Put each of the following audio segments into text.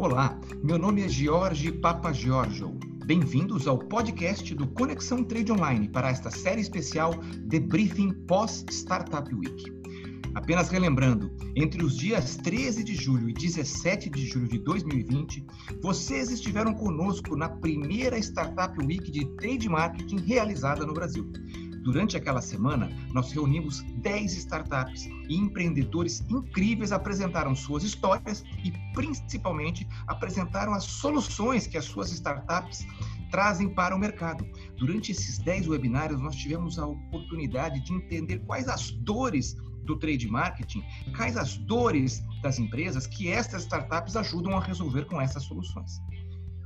Olá, meu nome é Jorge Papa Giorgio. Bem-vindos ao podcast do Conexão Trade Online para esta série especial Debriefing pós Startup Week. Apenas relembrando, entre os dias 13 de julho e 17 de julho de 2020, vocês estiveram conosco na primeira Startup Week de Trade Marketing realizada no Brasil. Durante aquela semana, nós reunimos 10 startups e empreendedores incríveis apresentaram suas histórias e, principalmente, apresentaram as soluções que as suas startups trazem para o mercado. Durante esses 10 webinários, nós tivemos a oportunidade de entender quais as dores do trade marketing, quais as dores das empresas que estas startups ajudam a resolver com essas soluções.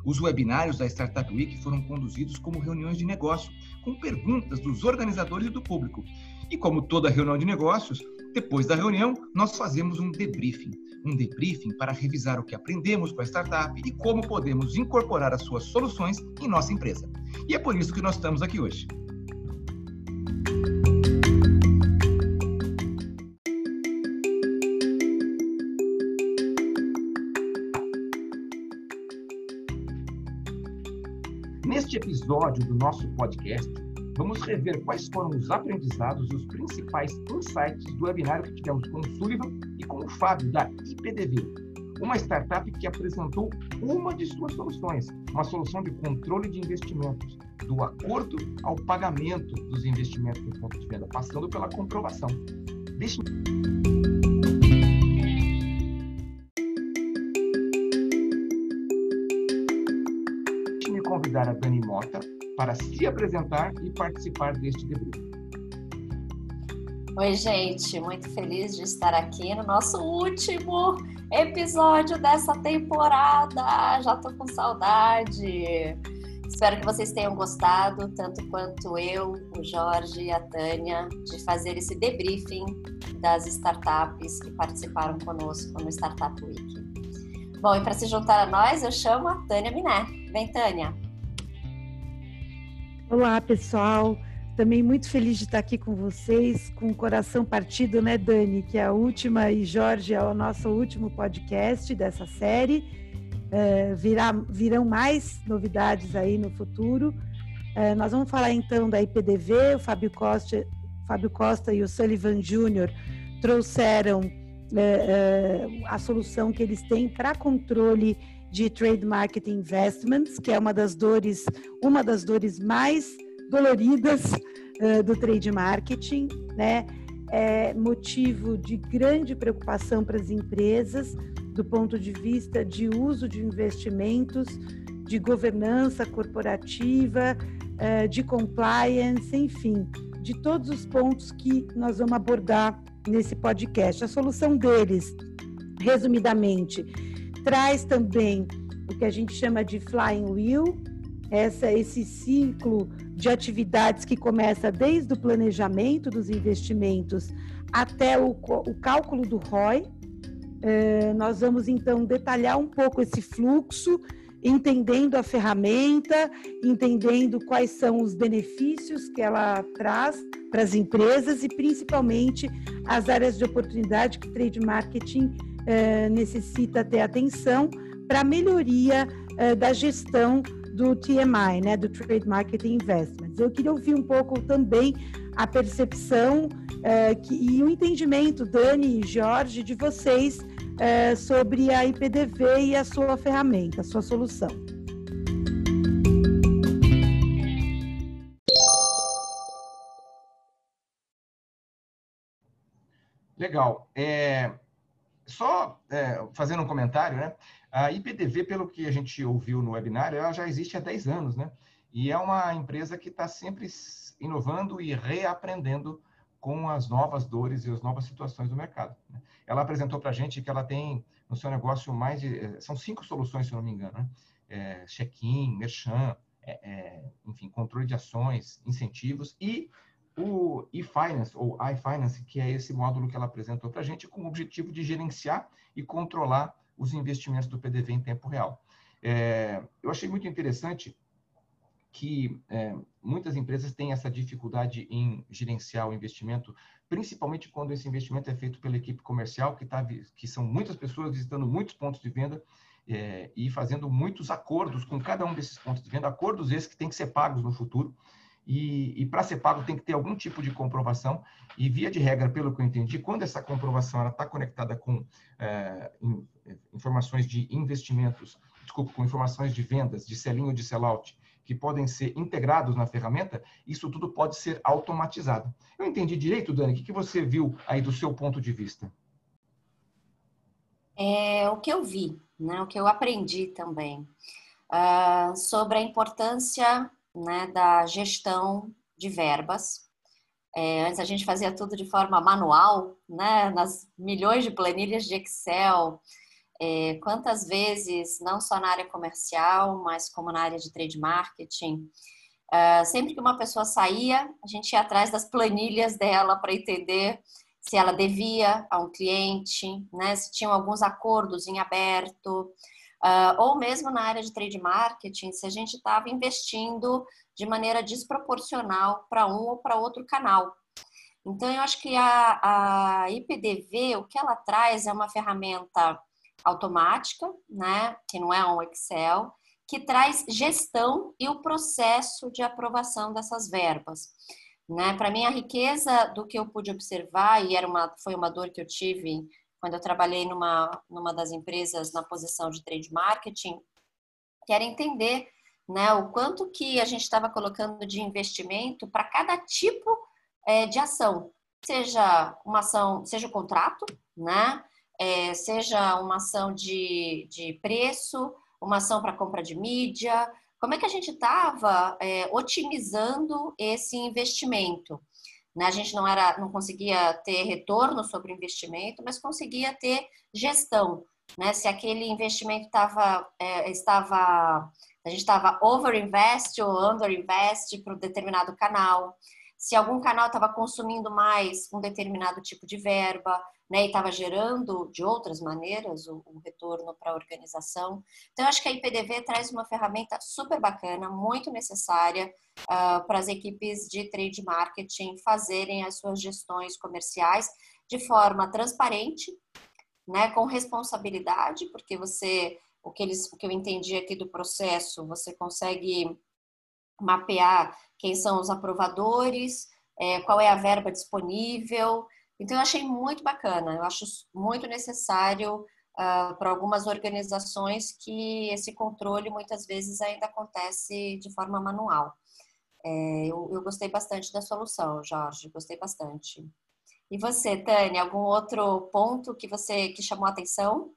Os webinários da Startup Week foram conduzidos como reuniões de negócio, com perguntas dos organizadores e do público. E como toda reunião de negócios, depois da reunião, nós fazemos um debriefing. Um debriefing para revisar o que aprendemos com a startup e como podemos incorporar as suas soluções em nossa empresa. E é por isso que nós estamos aqui hoje. Episódio do nosso podcast, vamos rever quais foram os aprendizados e os principais insights do webinário que tivemos com o Sullivan e com o Fábio, da IPDV, uma startup que apresentou uma de suas soluções, uma solução de controle de investimentos, do acordo ao pagamento dos investimentos no ponto de venda, passando pela comprovação. Deixe convidar a Dani Mota para se apresentar e participar deste debriefing. Oi, gente, muito feliz de estar aqui no nosso último episódio dessa temporada. Já tô com saudade. Espero que vocês tenham gostado, tanto quanto eu, o Jorge e a Tânia, de fazer esse debriefing das startups que participaram conosco no Startup Week. Bom, e para se juntar a nós, eu chamo a Tânia Miné. Vem, Tânia. Olá, pessoal. Também muito feliz de estar aqui com vocês, com o coração partido, né, Dani? Que é a última, e Jorge é o nosso último podcast dessa série. É, virá, virão mais novidades aí no futuro. É, nós vamos falar então da IPDV, o Fábio Costa, Fábio Costa e o Sullivan Júnior trouxeram é, a solução que eles têm para controle de Trade Marketing Investments, que é uma das dores, uma das dores mais doloridas uh, do trade marketing, né? É motivo de grande preocupação para as empresas do ponto de vista de uso de investimentos, de governança corporativa, uh, de compliance, enfim, de todos os pontos que nós vamos abordar nesse podcast. A solução deles, resumidamente, traz também o que a gente chama de flying wheel, essa, esse ciclo de atividades que começa desde o planejamento dos investimentos até o, o cálculo do ROI. É, nós vamos então detalhar um pouco esse fluxo, entendendo a ferramenta, entendendo quais são os benefícios que ela traz para as empresas e principalmente as áreas de oportunidade que o trade marketing é, necessita ter atenção para a melhoria é, da gestão do TMI, né, do Trade Marketing Investments. Eu queria ouvir um pouco também a percepção é, que, e o entendimento, Dani e Jorge, de vocês sobre a IPDV e a sua ferramenta, a sua solução. Legal. É, só é, fazendo um comentário, né? A IPTV, pelo que a gente ouviu no webinar, ela já existe há 10 anos, né? E é uma empresa que está sempre inovando e reaprendendo com as novas dores e as novas situações do mercado. Né? Ela apresentou para a gente que ela tem no seu negócio mais de... Eh, são cinco soluções, se eu não me engano, né? É, check-in, merchan, é, é, enfim, controle de ações, incentivos e o e-finance, ou iFinance, que é esse módulo que ela apresentou para a gente, com o objetivo de gerenciar e controlar os investimentos do PDV em tempo real. É, eu achei muito interessante que é, muitas empresas têm essa dificuldade em gerenciar o investimento, principalmente quando esse investimento é feito pela equipe comercial, que, tá, que são muitas pessoas visitando muitos pontos de venda, é, e fazendo muitos acordos com cada um desses pontos de venda, acordos esses que têm que ser pagos no futuro, e, e para ser pago tem que ter algum tipo de comprovação, e via de regra, pelo que eu entendi, quando essa comprovação está conectada com é, in, informações de investimentos, desculpa, com informações de vendas, de sell-in ou de sell-out, que podem ser integrados na ferramenta, isso tudo pode ser automatizado. Eu entendi direito, Dani? O que você viu aí do seu ponto de vista? É, o que eu vi, né, o que eu aprendi também, uh, sobre a importância né, da gestão de verbas. É, antes a gente fazia tudo de forma manual, né, nas milhões de planilhas de Excel. É, quantas vezes, não só na área comercial, mas como na área de trade marketing, uh, sempre que uma pessoa saía, a gente ia atrás das planilhas dela para entender se ela devia a um cliente, né, se tinham alguns acordos em aberto, uh, ou mesmo na área de trade marketing, se a gente estava investindo de maneira desproporcional para um ou para outro canal. Então, eu acho que a, a IPDV, o que ela traz é uma ferramenta automática, né, que não é um Excel, que traz gestão e o processo de aprovação dessas verbas. Né? Para mim, a riqueza do que eu pude observar, e era uma, foi uma dor que eu tive quando eu trabalhei numa, numa das empresas na posição de trade marketing, que era entender né, o quanto que a gente estava colocando de investimento para cada tipo é, de ação, seja uma ação, seja o contrato, né, é, seja uma ação de, de preço, uma ação para compra de mídia, como é que a gente estava é, otimizando esse investimento? Né? A gente não era, não conseguia ter retorno sobre o investimento, mas conseguia ter gestão. Né? Se aquele investimento tava, é, estava, a gente estava overinvest ou underinvest para um determinado canal, se algum canal estava consumindo mais um determinado tipo de verba, né, e estava gerando de outras maneiras o, o retorno para a organização. Então, acho que a IPDV traz uma ferramenta super bacana, muito necessária uh, para as equipes de trade marketing fazerem as suas gestões comerciais de forma transparente, né, com responsabilidade, porque você, o que, eles, o que eu entendi aqui do processo, você consegue mapear quem são os aprovadores, é, qual é a verba disponível. Então, eu achei muito bacana, eu acho muito necessário uh, para algumas organizações que esse controle muitas vezes ainda acontece de forma manual. É, eu, eu gostei bastante da solução, Jorge, gostei bastante. E você, Tânia, algum outro ponto que você que chamou a atenção?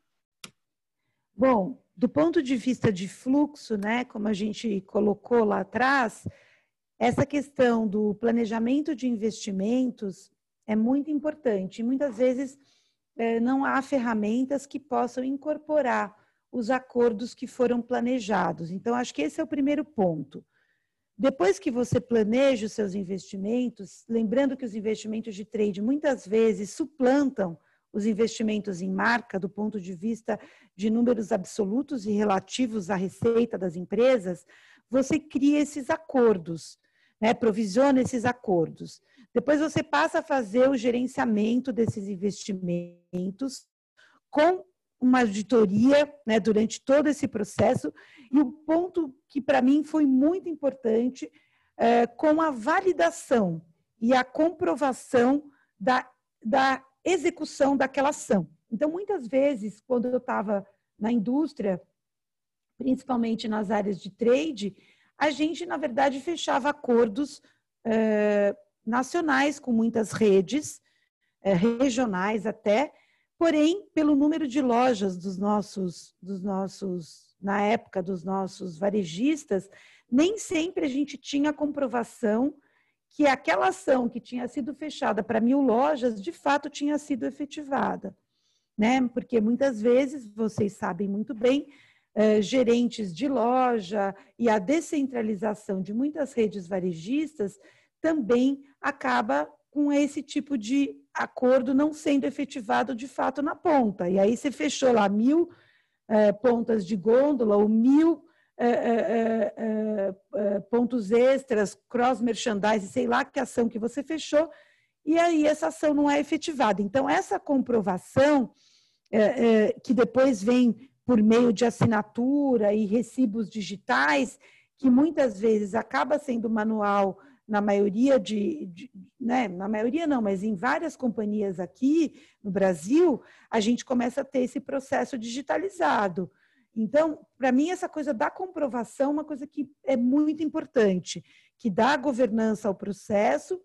Bom, do ponto de vista de fluxo, né, como a gente colocou lá atrás, essa questão do planejamento de investimentos é muito importante. Muitas vezes é, não há ferramentas que possam incorporar os acordos que foram planejados. Então, acho que esse é o primeiro ponto. Depois que você planeja os seus investimentos, lembrando que os investimentos de trade muitas vezes suplantam os investimentos em marca do ponto de vista de números absolutos e relativos à receita das empresas, você cria esses acordos, né? provisiona esses acordos. Depois você passa a fazer o gerenciamento desses investimentos com uma auditoria né, durante todo esse processo. E o ponto que para mim foi muito importante, é, com a validação e a comprovação da, da execução daquela ação. Então, muitas vezes, quando eu estava na indústria, principalmente nas áreas de trade, a gente, na verdade, fechava acordos eh, nacionais com muitas redes, eh, regionais até, porém, pelo número de lojas dos nossos, dos nossos, na época, dos nossos varejistas, nem sempre a gente tinha comprovação que aquela ação que tinha sido fechada para mil lojas, de fato tinha sido efetivada. Né? Porque muitas vezes, vocês sabem muito bem, eh, gerentes de loja e a descentralização de muitas redes varejistas também acaba com esse tipo de acordo não sendo efetivado de fato na ponta. E aí você fechou lá mil eh, pontas de gôndola ou mil é, é, pontos extras, cross merchandising, sei lá que ação que você fechou, e aí essa ação não é efetivada. Então, essa comprovação, que depois vem por meio de assinatura e recibos digitais, que muitas vezes acaba sendo manual na maioria de, de, né, na maioria não, mas em várias companhias aqui no Brasil, a gente começa a ter esse processo digitalizado. Então, para mim, essa coisa da comprovação é uma coisa que é muito importante, que dá governança ao processo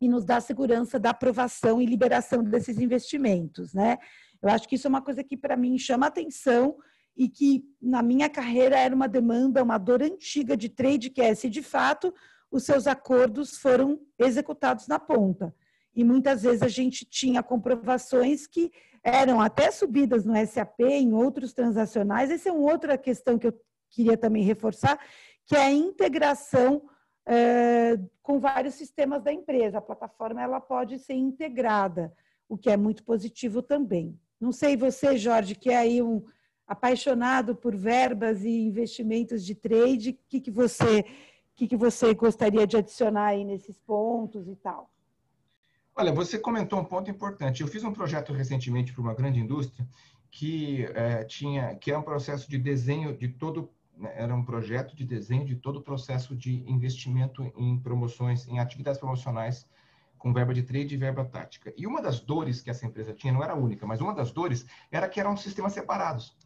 e nos dá segurança da aprovação e liberação desses investimentos, né? Eu acho que isso é uma coisa que para mim chama atenção e que na minha carreira era uma demanda, uma dor antiga de trade, que é se de fato os seus acordos foram executados na ponta. E muitas vezes a gente tinha comprovações que eram até subidas no SAP, em outros transacionais. Essa é uma outra questão que eu queria também reforçar, que é a integração é, com vários sistemas da empresa. A plataforma ela pode ser integrada, o que é muito positivo também. Não sei você, Jorge, que é aí um apaixonado por verbas e investimentos de trade, o que, que você que, que você gostaria de adicionar aí nesses pontos e tal? Olha, você comentou um ponto importante. Eu fiz um projeto recentemente para uma grande indústria que é, tinha que é um processo de desenho de todo né, era um projeto de desenho de todo o processo de investimento em promoções, em atividades promocionais com verba de trade e verba tática. E uma das dores que essa empresa tinha, não era a única, mas uma das dores era que eram sistemas separados.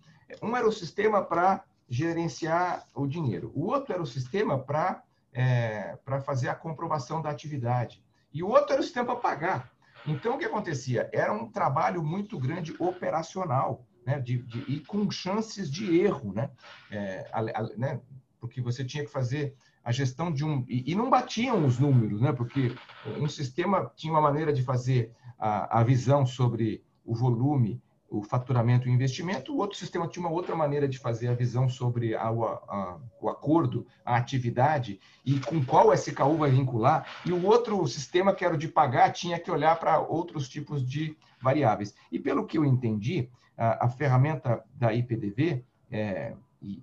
Um era o sistema para gerenciar o dinheiro, o outro era o sistema para é, fazer a comprovação da atividade, e o outro era o sistema para pagar. Então, o que acontecia? Era um trabalho muito grande operacional, né, de, de, e com chances de erro, né? É, a, a, né? Porque você tinha que fazer a gestão de um. E, e, não batiam os números, né? Porque um sistema tinha uma maneira de fazer a, a visão sobre o volume, o faturamento e o investimento, o outro sistema tinha uma outra maneira de fazer a visão sobre a, a, o acordo, a atividade e com qual SKU vai vincular, e o outro sistema, que era o de pagar, tinha que olhar para outros tipos de variáveis. E pelo que eu entendi, a, a ferramenta da IPDV, é,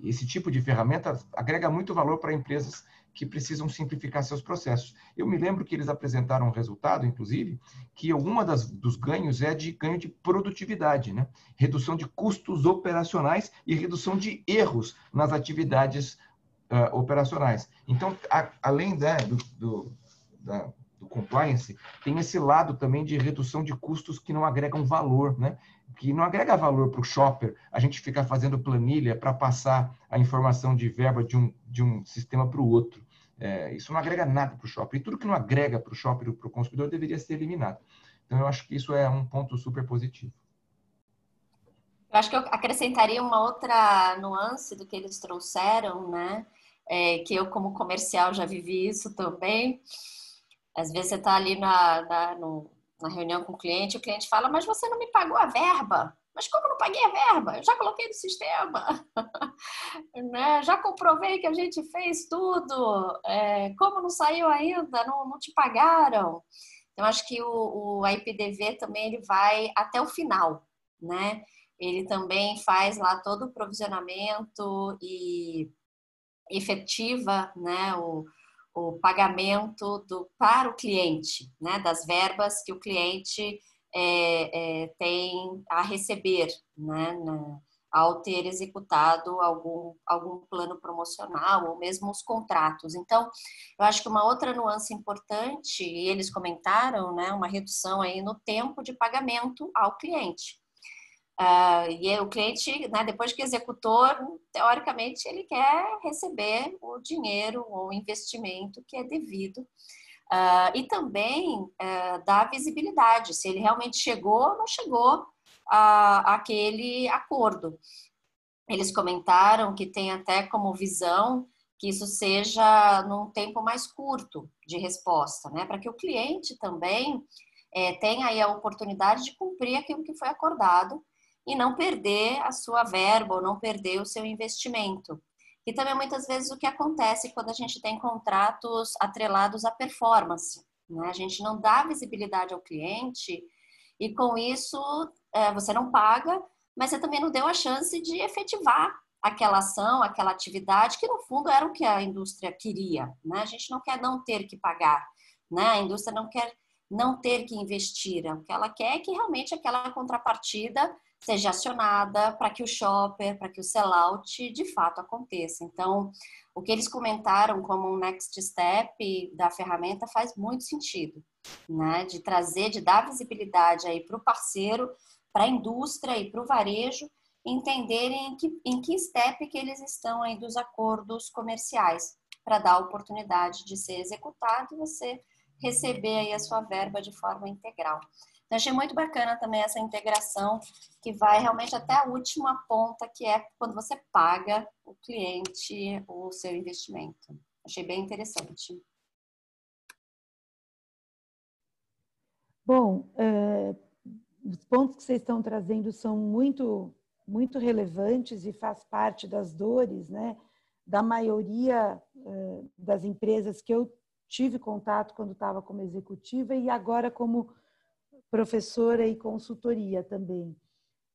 esse tipo de ferramenta agrega muito valor para empresas que precisam simplificar seus processos. Eu me lembro que eles apresentaram um resultado, inclusive, que alguma das, dos ganhos é de ganho de produtividade, né? redução de custos operacionais e redução de erros nas atividades uh, operacionais. Então, a, além né, do, do, da, do compliance, tem esse lado também de redução de custos que não agregam valor, né? que não agrega valor para o shopper a gente ficar fazendo planilha para passar a informação de verba de um, de um sistema para o outro. É, isso não agrega nada para o shopping. E tudo que não agrega para o shopping, para o consumidor, deveria ser eliminado. Então, eu acho que isso é um ponto super positivo. Eu acho que eu acrescentaria uma outra nuance do que eles trouxeram, né? É, que eu, como comercial, já vivi isso também. Às vezes você está ali na, na, no, na reunião com o cliente, o cliente fala, mas você não me pagou a verba. Mas como não paguei a verba? Eu já coloquei no sistema. né? Já comprovei que a gente fez tudo. É, como não saiu ainda? Não, não te pagaram. Então, acho que o, o IPDV também ele vai até o final, né? Ele também faz lá todo o provisionamento e efetiva, né? O, o pagamento do, para o cliente, né? Das verbas que o cliente é, é, tem a receber, né, né, ao ter executado algum, algum plano promocional ou mesmo os contratos. Então, eu acho que uma outra nuance importante, e eles comentaram, né, uma redução aí no tempo de pagamento ao cliente. Uh, e o cliente, né, depois que executou, teoricamente, ele quer receber o dinheiro ou investimento que é devido Uh, e também uh, visibilidade, se ele realmente chegou ou não chegou aquele acordo. Eles comentaram que tem até como visão que isso seja num tempo mais curto de resposta, né? Para que o cliente também é, tenha aí a oportunidade de cumprir aquilo que foi acordado e não perder a sua verba ou não perder o seu investimento. E também muitas vezes o que acontece quando a gente tem contratos atrelados à performance. Né? A gente não dá visibilidade ao cliente e com isso é, você não paga, mas você também não deu a chance de efetivar aquela ação, aquela atividade, que no fundo era o que a indústria queria. Né? A gente não quer não ter que pagar, né? a indústria não quer não ter que investir. O que ela quer é que realmente aquela contrapartida seja acionada para que o shopper, para que o sellout de fato aconteça. Então, o que eles comentaram como um next step da ferramenta faz muito sentido, né? De trazer, de dar visibilidade aí para o parceiro, para a indústria e para o varejo entenderem em que, em que step que eles estão aí dos acordos comerciais para dar a oportunidade de ser executado e você receber aí a sua verba de forma integral. Então, achei muito bacana também essa integração que vai realmente até a última ponta, que é quando você paga o cliente o seu investimento. Achei bem interessante. Bom, é, os pontos que vocês estão trazendo são muito, muito relevantes e faz parte das dores, né? Da maioria é, das empresas que eu tive contato quando estava como executiva e agora como professora e consultoria também.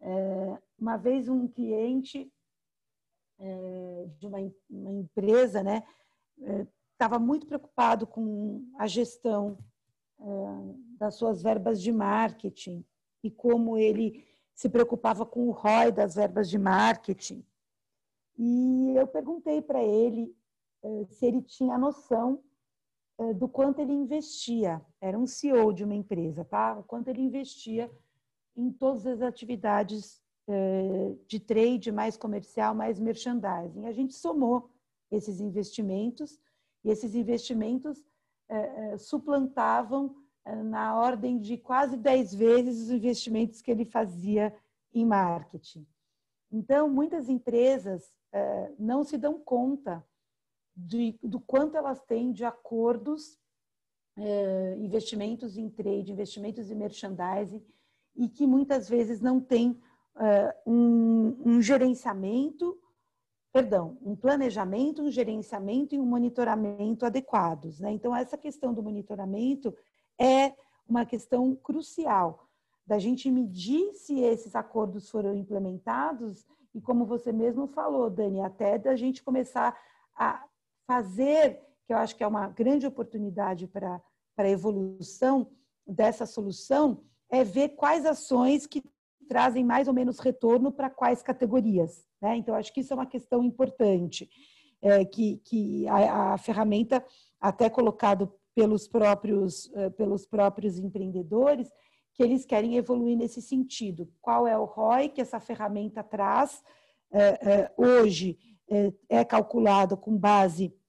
É, uma vez um cliente é, de uma, uma, empresa, né, estava é, muito preocupado com a gestão é, das suas verbas de marketing e como ele se preocupava com o ROI das verbas de marketing. E eu perguntei para ele é, se ele tinha noção do quanto ele investia. Era um CEO de uma empresa, tá? O quanto ele investia em todas as atividades eh, de trade, mais comercial, mais merchandising. A gente somou esses investimentos e esses investimentos eh, suplantavam na ordem de quase 10 vezes os investimentos que ele fazia em marketing. Então, muitas empresas não se dão conta de, do quanto elas têm de acordos, é, investimentos em trade, investimentos em merchandising, e que muitas vezes não tem é, um, um gerenciamento, perdão, um planejamento, um gerenciamento e um monitoramento adequados. Né? Então, essa questão do monitoramento é uma questão crucial da gente medir se esses acordos foram implementados e, como você mesmo falou, Dani, até da gente começar a fazer, que eu acho que é uma grande oportunidade para a evolução dessa solução, é ver quais ações que trazem mais ou menos retorno para quais categorias. Né? Então, acho que isso é uma questão importante, é, que, que a, a, ferramenta, até colocado pelos próprios, uh, pelos próprios empreendedores, que eles querem evoluir nesse sentido. Qual é o ROI que essa ferramenta traz? Uh, uh, hoje é calculado com base eh,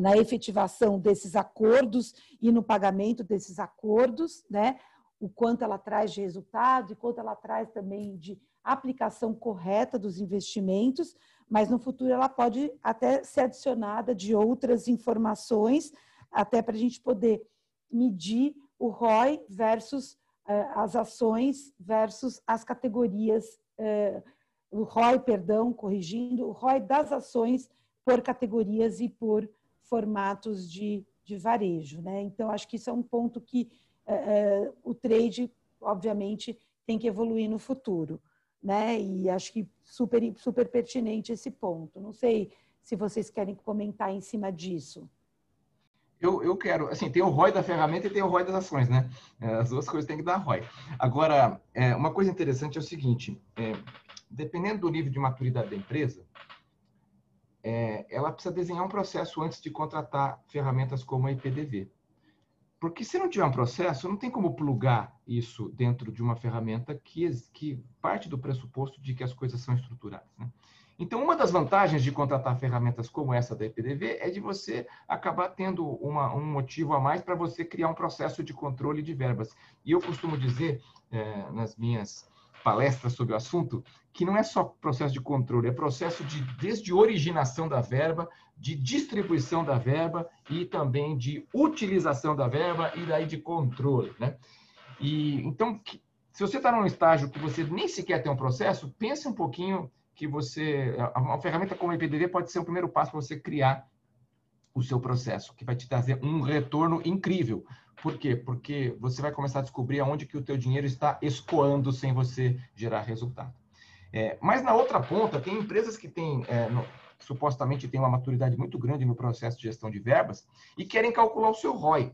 na efetivação desses acordos e no pagamento desses acordos, né? O quanto ela traz de resultado e quanto ela traz também de aplicação correta dos investimentos, mas no futuro ela pode até ser adicionada de outras informações, até para a gente poder medir o ROI versus eh, as ações versus as categorias, eh, o ROI, perdão, corrigindo, o ROI das ações por categorias e por formatos de, de varejo. Né? Então, acho que isso é um ponto que é, é, o trade, obviamente, tem que evoluir no futuro. Né? E acho que super, super pertinente esse ponto. Não sei se vocês querem comentar em cima disso. Eu, eu quero, assim, tem o ROI da ferramenta e tem o ROI das ações, né? É, as duas coisas têm que dar ROI. Agora, é, uma coisa interessante é o seguinte, é, dependendo do nível de maturidade da empresa, é, ela precisa desenhar um processo antes de contratar ferramentas como a IPDV. Porque se não tiver um processo, não tem como plugar isso dentro de uma ferramenta que, que parte do pressuposto de que as coisas são estruturadas. Né? Então, uma das vantagens de contratar ferramentas como essa da IPDV é de você acabar tendo uma, um motivo a mais para você criar um processo de controle de verbas. E eu costumo dizer, é, nas minhas palestras sobre o assunto, que não é só processo de controle, é processo de desde originação da verba, de distribuição da verba e também de utilização da verba e daí de controle, né? E então, se você está num estágio que você nem sequer tem um processo, pense um pouquinho que você, uma ferramenta como a IPDD pode ser o primeiro passo para você criar o seu processo, que vai te trazer um retorno incrível. Por quê? Porque você vai começar a descobrir aonde que o teu dinheiro está escoando sem você gerar resultado. É, mas na outra ponta, tem empresas que têm, é, no, supostamente têm uma maturidade muito grande no processo de gestão de verbas e querem calcular o seu ROI.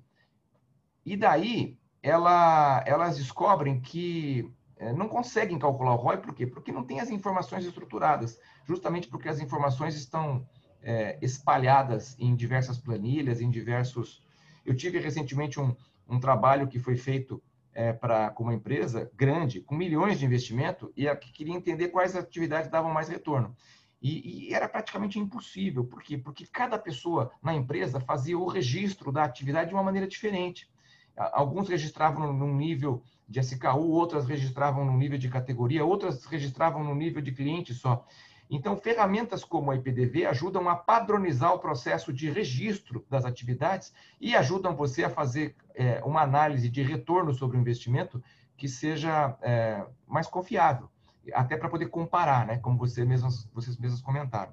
E daí ela, elas descobrem que é, não conseguem calcular o ROI, por quê? Porque não tem as informações estruturadas, justamente porque as informações estão é, espalhadas em diversas planilhas, em diversos. Eu tive recentemente um, um trabalho que foi feito é, para com uma empresa grande, com milhões de investimento, e a que queria entender quais atividades davam mais retorno. E, e, era praticamente impossível. Por quê? Porque cada pessoa na empresa fazia o registro da atividade de uma maneira diferente. Alguns registravam num nível de SKU, outras registravam no nível de categoria, outras registravam no nível de cliente só. Então, ferramentas como a IPDV ajudam a padronizar o processo de registro das atividades e ajudam você a fazer é, uma análise de retorno sobre o investimento que seja é, mais confiável, até para poder comparar, né, como você mesmos, vocês mesmos comentaram.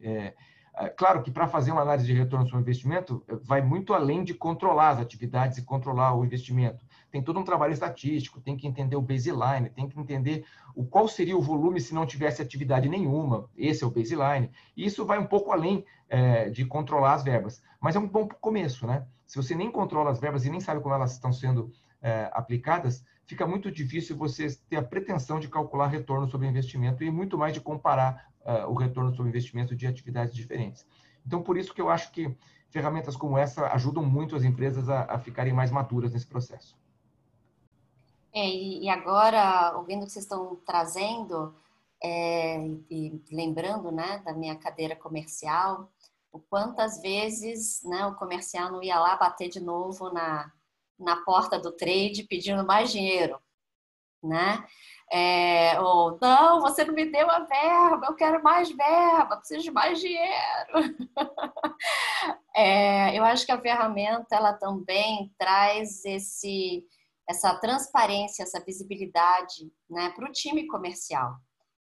É, é, claro que para fazer uma análise de retorno sobre o investimento, vai muito além de controlar as atividades e controlar o investimento. Tem todo um trabalho estatístico, tem que entender o baseline, tem que entender o qual seria o volume se não tivesse atividade nenhuma. Esse é o baseline. E isso vai um pouco além é, de controlar as verbas. Mas é um bom começo, né? Se você nem controla as verbas e nem sabe como elas estão sendo é, aplicadas, fica muito difícil você ter a pretensão de calcular retorno sobre investimento e muito mais de comparar uh, o retorno sobre investimento de atividades diferentes. Então, por isso que eu acho que ferramentas como essa ajudam muito as empresas a, a ficarem mais maduras nesse processo. É, e agora, ouvindo o que vocês estão trazendo, é, e lembrando né, da minha cadeira comercial, o quantas vezes né, o comercial não ia lá bater de novo na, na porta do trade pedindo mais dinheiro, né? É, ou, não, você não me deu a verba, eu quero mais verba, preciso de mais dinheiro. é, eu acho que a ferramenta, ela também traz esse, essa transparência, essa visibilidade né, para o time comercial,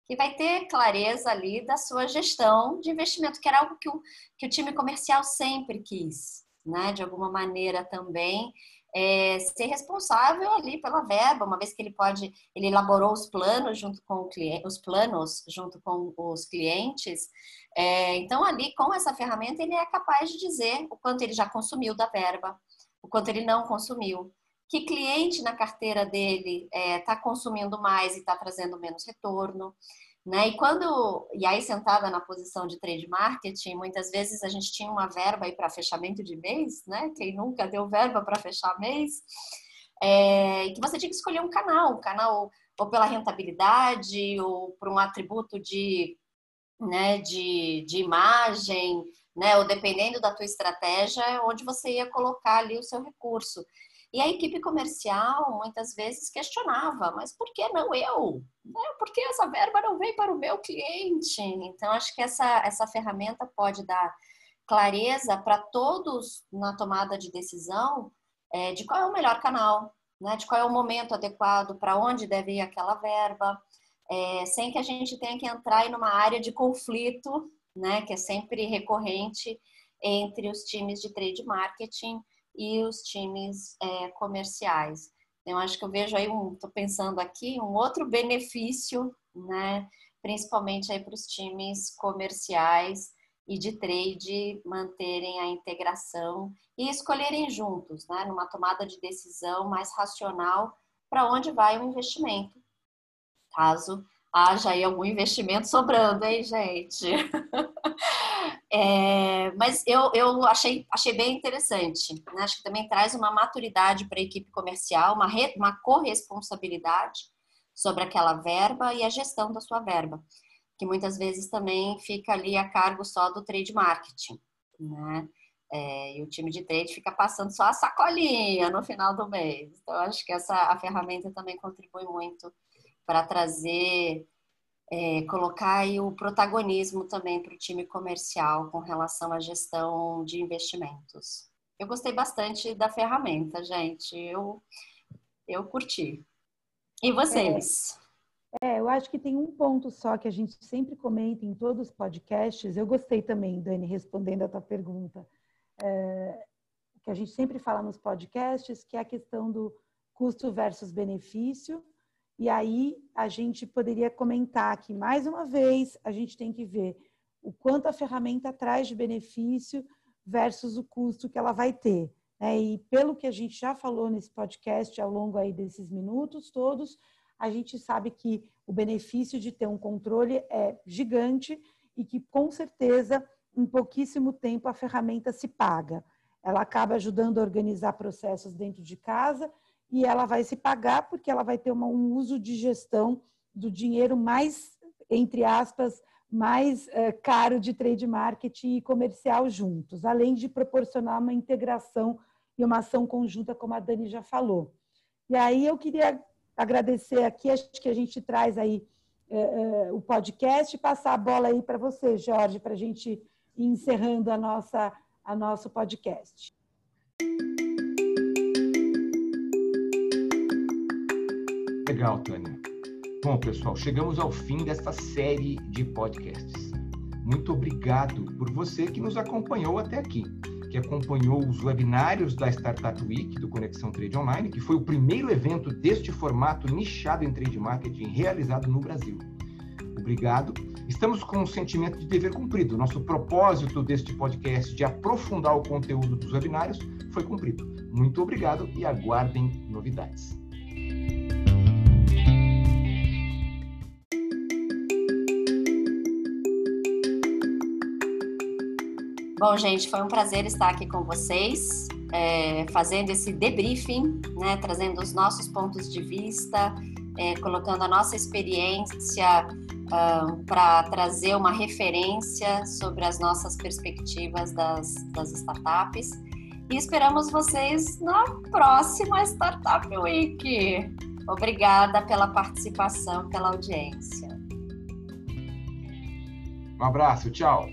que vai ter clareza ali da sua gestão de investimento, que era algo que o, que o time comercial sempre quis, né, de alguma maneira também é, ser responsável ali pela verba, uma vez que ele pode, ele elaborou os planos junto com o cliente, os planos junto com os clientes. É, então ali com essa ferramenta ele é capaz de dizer o quanto ele já consumiu da verba, o quanto ele não consumiu, que cliente na carteira dele está é, tá consumindo mais e está trazendo menos retorno. Né? E quando, e aí sentada na posição de trade marketing, muitas vezes a gente tinha uma verba aí para fechamento de mês, né? Quem nunca deu verba para fechar mês? É, que você tinha que escolher um canal, um canal ou pela rentabilidade ou por um atributo de, né, de, de imagem, né? Ou dependendo da tua estratégia, onde você ia colocar ali o seu recurso. E a equipe comercial muitas vezes questionava, mas por que não eu? Né? Por que essa verba não vem para o meu cliente? Então, acho que essa, essa ferramenta pode dar clareza para todos na tomada de decisão é, de qual é o melhor canal, né? de qual é o momento adequado, para onde deve ir aquela verba, é, sem que a gente tenha que entrar em uma área de conflito, né? que é sempre recorrente entre os times de trade marketing e os times é, comerciais. Então, acho que eu vejo aí um, estou pensando aqui, um outro benefício, né, principalmente aí para os times comerciais e de trade manterem a integração e escolherem juntos, né, numa tomada de decisão mais racional para onde vai o investimento, caso haja aí algum investimento sobrando, hein, gente? É, mas eu, eu achei, achei bem interessante. Né? Acho que também traz uma maturidade para a equipe comercial, uma, re, uma corresponsabilidade sobre aquela verba e a gestão da sua verba, que muitas vezes também fica ali a cargo só do trade marketing. Né? É, e o time de trade fica passando só a sacolinha no final do mês. Então, acho que essa a ferramenta também contribui muito para trazer é, colocar o protagonismo também para o time comercial com relação à gestão de investimentos. Eu gostei bastante da ferramenta, gente. Eu, eu curti. E vocês? É, é, eu acho que tem um ponto só que a gente sempre comenta em todos os podcasts. Eu gostei também, Dani, respondendo a tua pergunta. É, que a gente sempre fala nos podcasts, que é a questão do custo versus benefício e aí a gente poderia comentar que, mais uma vez, a gente tem que ver o quanto a ferramenta traz de benefício versus o custo que ela vai ter. Né? E pelo que a gente já falou nesse podcast ao longo aí desses minutos todos, a gente sabe que o benefício de ter um controle é gigante e que com certeza em pouquíssimo tempo a ferramenta se paga. Ela acaba ajudando a organizar processos dentro de casa e ela vai se pagar porque ela vai ter uma, um uso de gestão do dinheiro mais, entre aspas, mais é, caro de trade marketing e comercial juntos, além de proporcionar uma integração e uma ação conjunta, como a Dani já falou. E aí eu queria agradecer aqui, acho que a gente traz aí é, é, o podcast e passar a bola aí para você, Jorge, para a gente ir encerrando a nossa, a nosso podcast. Legal, Tânia. Bom, pessoal, chegamos ao fim desta série de podcasts. Muito obrigado por você que nos acompanhou até aqui que acompanhou os webinários da Startup Week do Conexão Trade Online, que foi o primeiro evento deste formato nichado em trade marketing realizado no Brasil. Obrigado. Estamos com um sentimento de dever cumprido. Nosso propósito deste podcast de aprofundar o conteúdo dos webinários foi cumprido. Muito obrigado e aguardem novidades. Bom, gente, foi um prazer estar aqui com vocês, é, fazendo esse debriefing, né, trazendo os nossos pontos de vista, é, colocando a nossa experiência um, para trazer uma referência sobre as nossas perspectivas das, das startups. E esperamos vocês na próxima Startup Week. Obrigada pela participação, pela audiência. Um abraço, tchau.